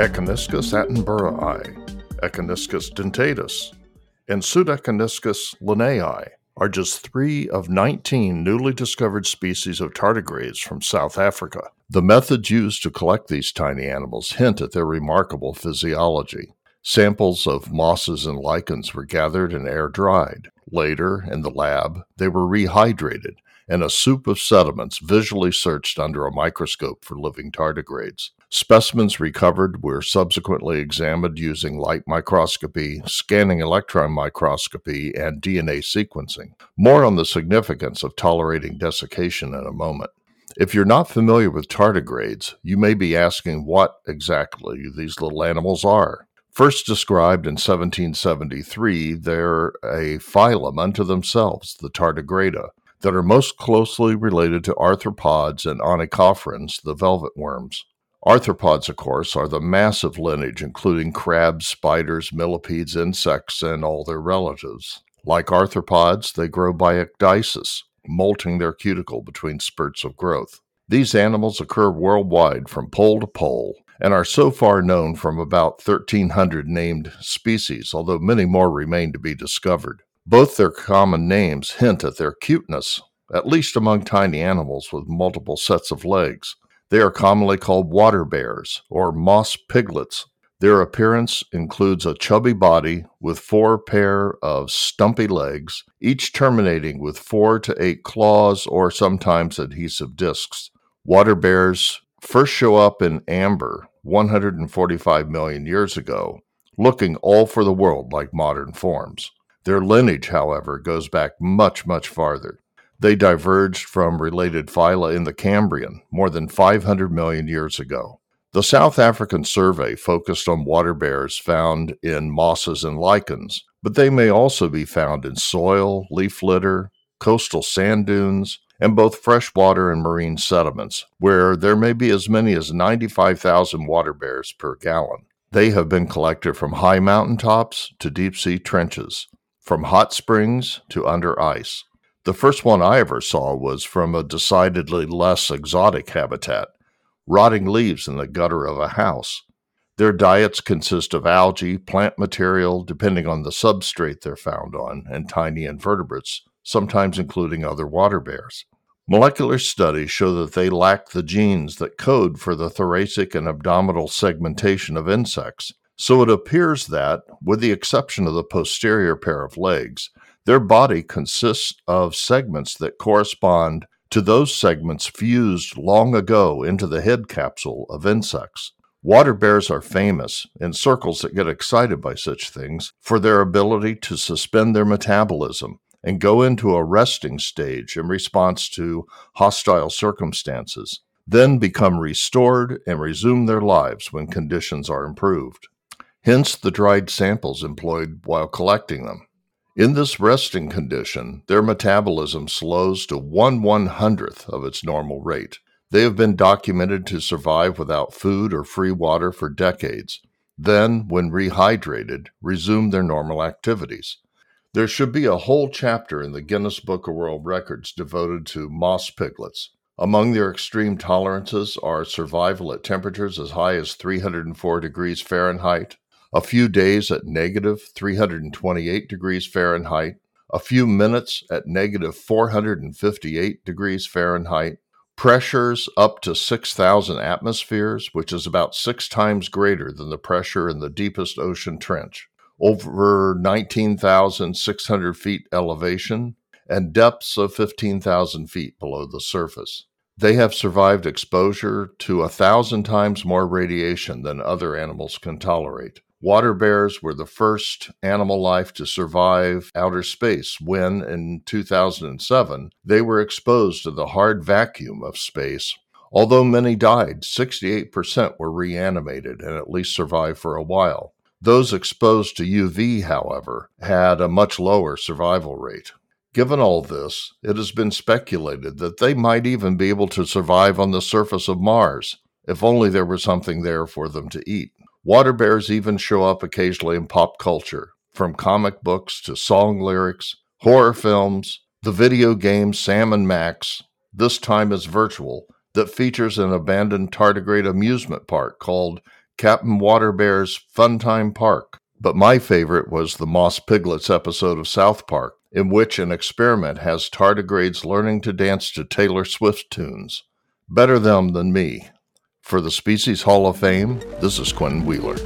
Echiniscus attenboroughii, Echiniscus dentatus, and Pseudechiniscus linnaei are just three of 19 newly discovered species of tardigrades from South Africa. The methods used to collect these tiny animals hint at their remarkable physiology. Samples of mosses and lichens were gathered and air dried. Later, in the lab, they were rehydrated and a soup of sediments visually searched under a microscope for living tardigrades. Specimens recovered were subsequently examined using light microscopy, scanning electron microscopy, and DNA sequencing. More on the significance of tolerating desiccation in a moment. If you're not familiar with tardigrades, you may be asking what exactly these little animals are. First described in 1773, they're a phylum unto themselves, the Tardigrada, that are most closely related to arthropods and onychophorans, the velvet worms. Arthropods, of course, are the massive lineage, including crabs, spiders, millipedes, insects, and all their relatives. Like arthropods, they grow by ecdysis, molting their cuticle between spurts of growth. These animals occur worldwide from pole to pole and are so far known from about 1,300 named species, although many more remain to be discovered. Both their common names hint at their cuteness, at least among tiny animals with multiple sets of legs. They are commonly called water bears or moss piglets. Their appearance includes a chubby body with four pair of stumpy legs, each terminating with four to eight claws or sometimes adhesive discs. Water bears first show up in amber 145 million years ago, looking all for the world like modern forms. Their lineage, however, goes back much, much farther. They diverged from related phyla in the Cambrian more than 500 million years ago. The South African survey focused on water bears found in mosses and lichens, but they may also be found in soil, leaf litter, coastal sand dunes, and both freshwater and marine sediments, where there may be as many as 95,000 water bears per gallon. They have been collected from high mountain tops to deep sea trenches, from hot springs to under ice. The first one I ever saw was from a decidedly less exotic habitat rotting leaves in the gutter of a house. Their diets consist of algae, plant material, depending on the substrate they're found on, and tiny invertebrates, sometimes including other water bears. Molecular studies show that they lack the genes that code for the thoracic and abdominal segmentation of insects. So it appears that, with the exception of the posterior pair of legs, their body consists of segments that correspond to those segments fused long ago into the head capsule of insects. Water bears are famous, in circles that get excited by such things, for their ability to suspend their metabolism and go into a resting stage in response to hostile circumstances, then become restored and resume their lives when conditions are improved. Hence the dried samples employed while collecting them. In this resting condition, their metabolism slows to one one hundredth of its normal rate. They have been documented to survive without food or free water for decades, then, when rehydrated, resume their normal activities. There should be a whole chapter in the Guinness Book of World Records devoted to moss piglets. Among their extreme tolerances are survival at temperatures as high as 304 degrees Fahrenheit, a few days at negative 328 degrees Fahrenheit, a few minutes at negative 458 degrees Fahrenheit, pressures up to 6,000 atmospheres, which is about six times greater than the pressure in the deepest ocean trench over 19,600 feet elevation and depths of 15,000 feet below the surface. They have survived exposure to a thousand times more radiation than other animals can tolerate. Water bears were the first animal life to survive outer space when, in 2007, they were exposed to the hard vacuum of space. Although many died, 68% were reanimated and at least survived for a while. Those exposed to UV, however, had a much lower survival rate. Given all this, it has been speculated that they might even be able to survive on the surface of Mars, if only there were something there for them to eat. Water bears even show up occasionally in pop culture, from comic books to song lyrics, horror films, the video game Sam and Max, this time it's virtual, that features an abandoned tardigrade amusement park called Captain Water Waterbear's Funtime Park. But my favorite was the Moss Piglets episode of South Park, in which an experiment has tardigrades learning to dance to Taylor Swift tunes. Better them than me. For the Species Hall of Fame, this is Quentin Wheeler.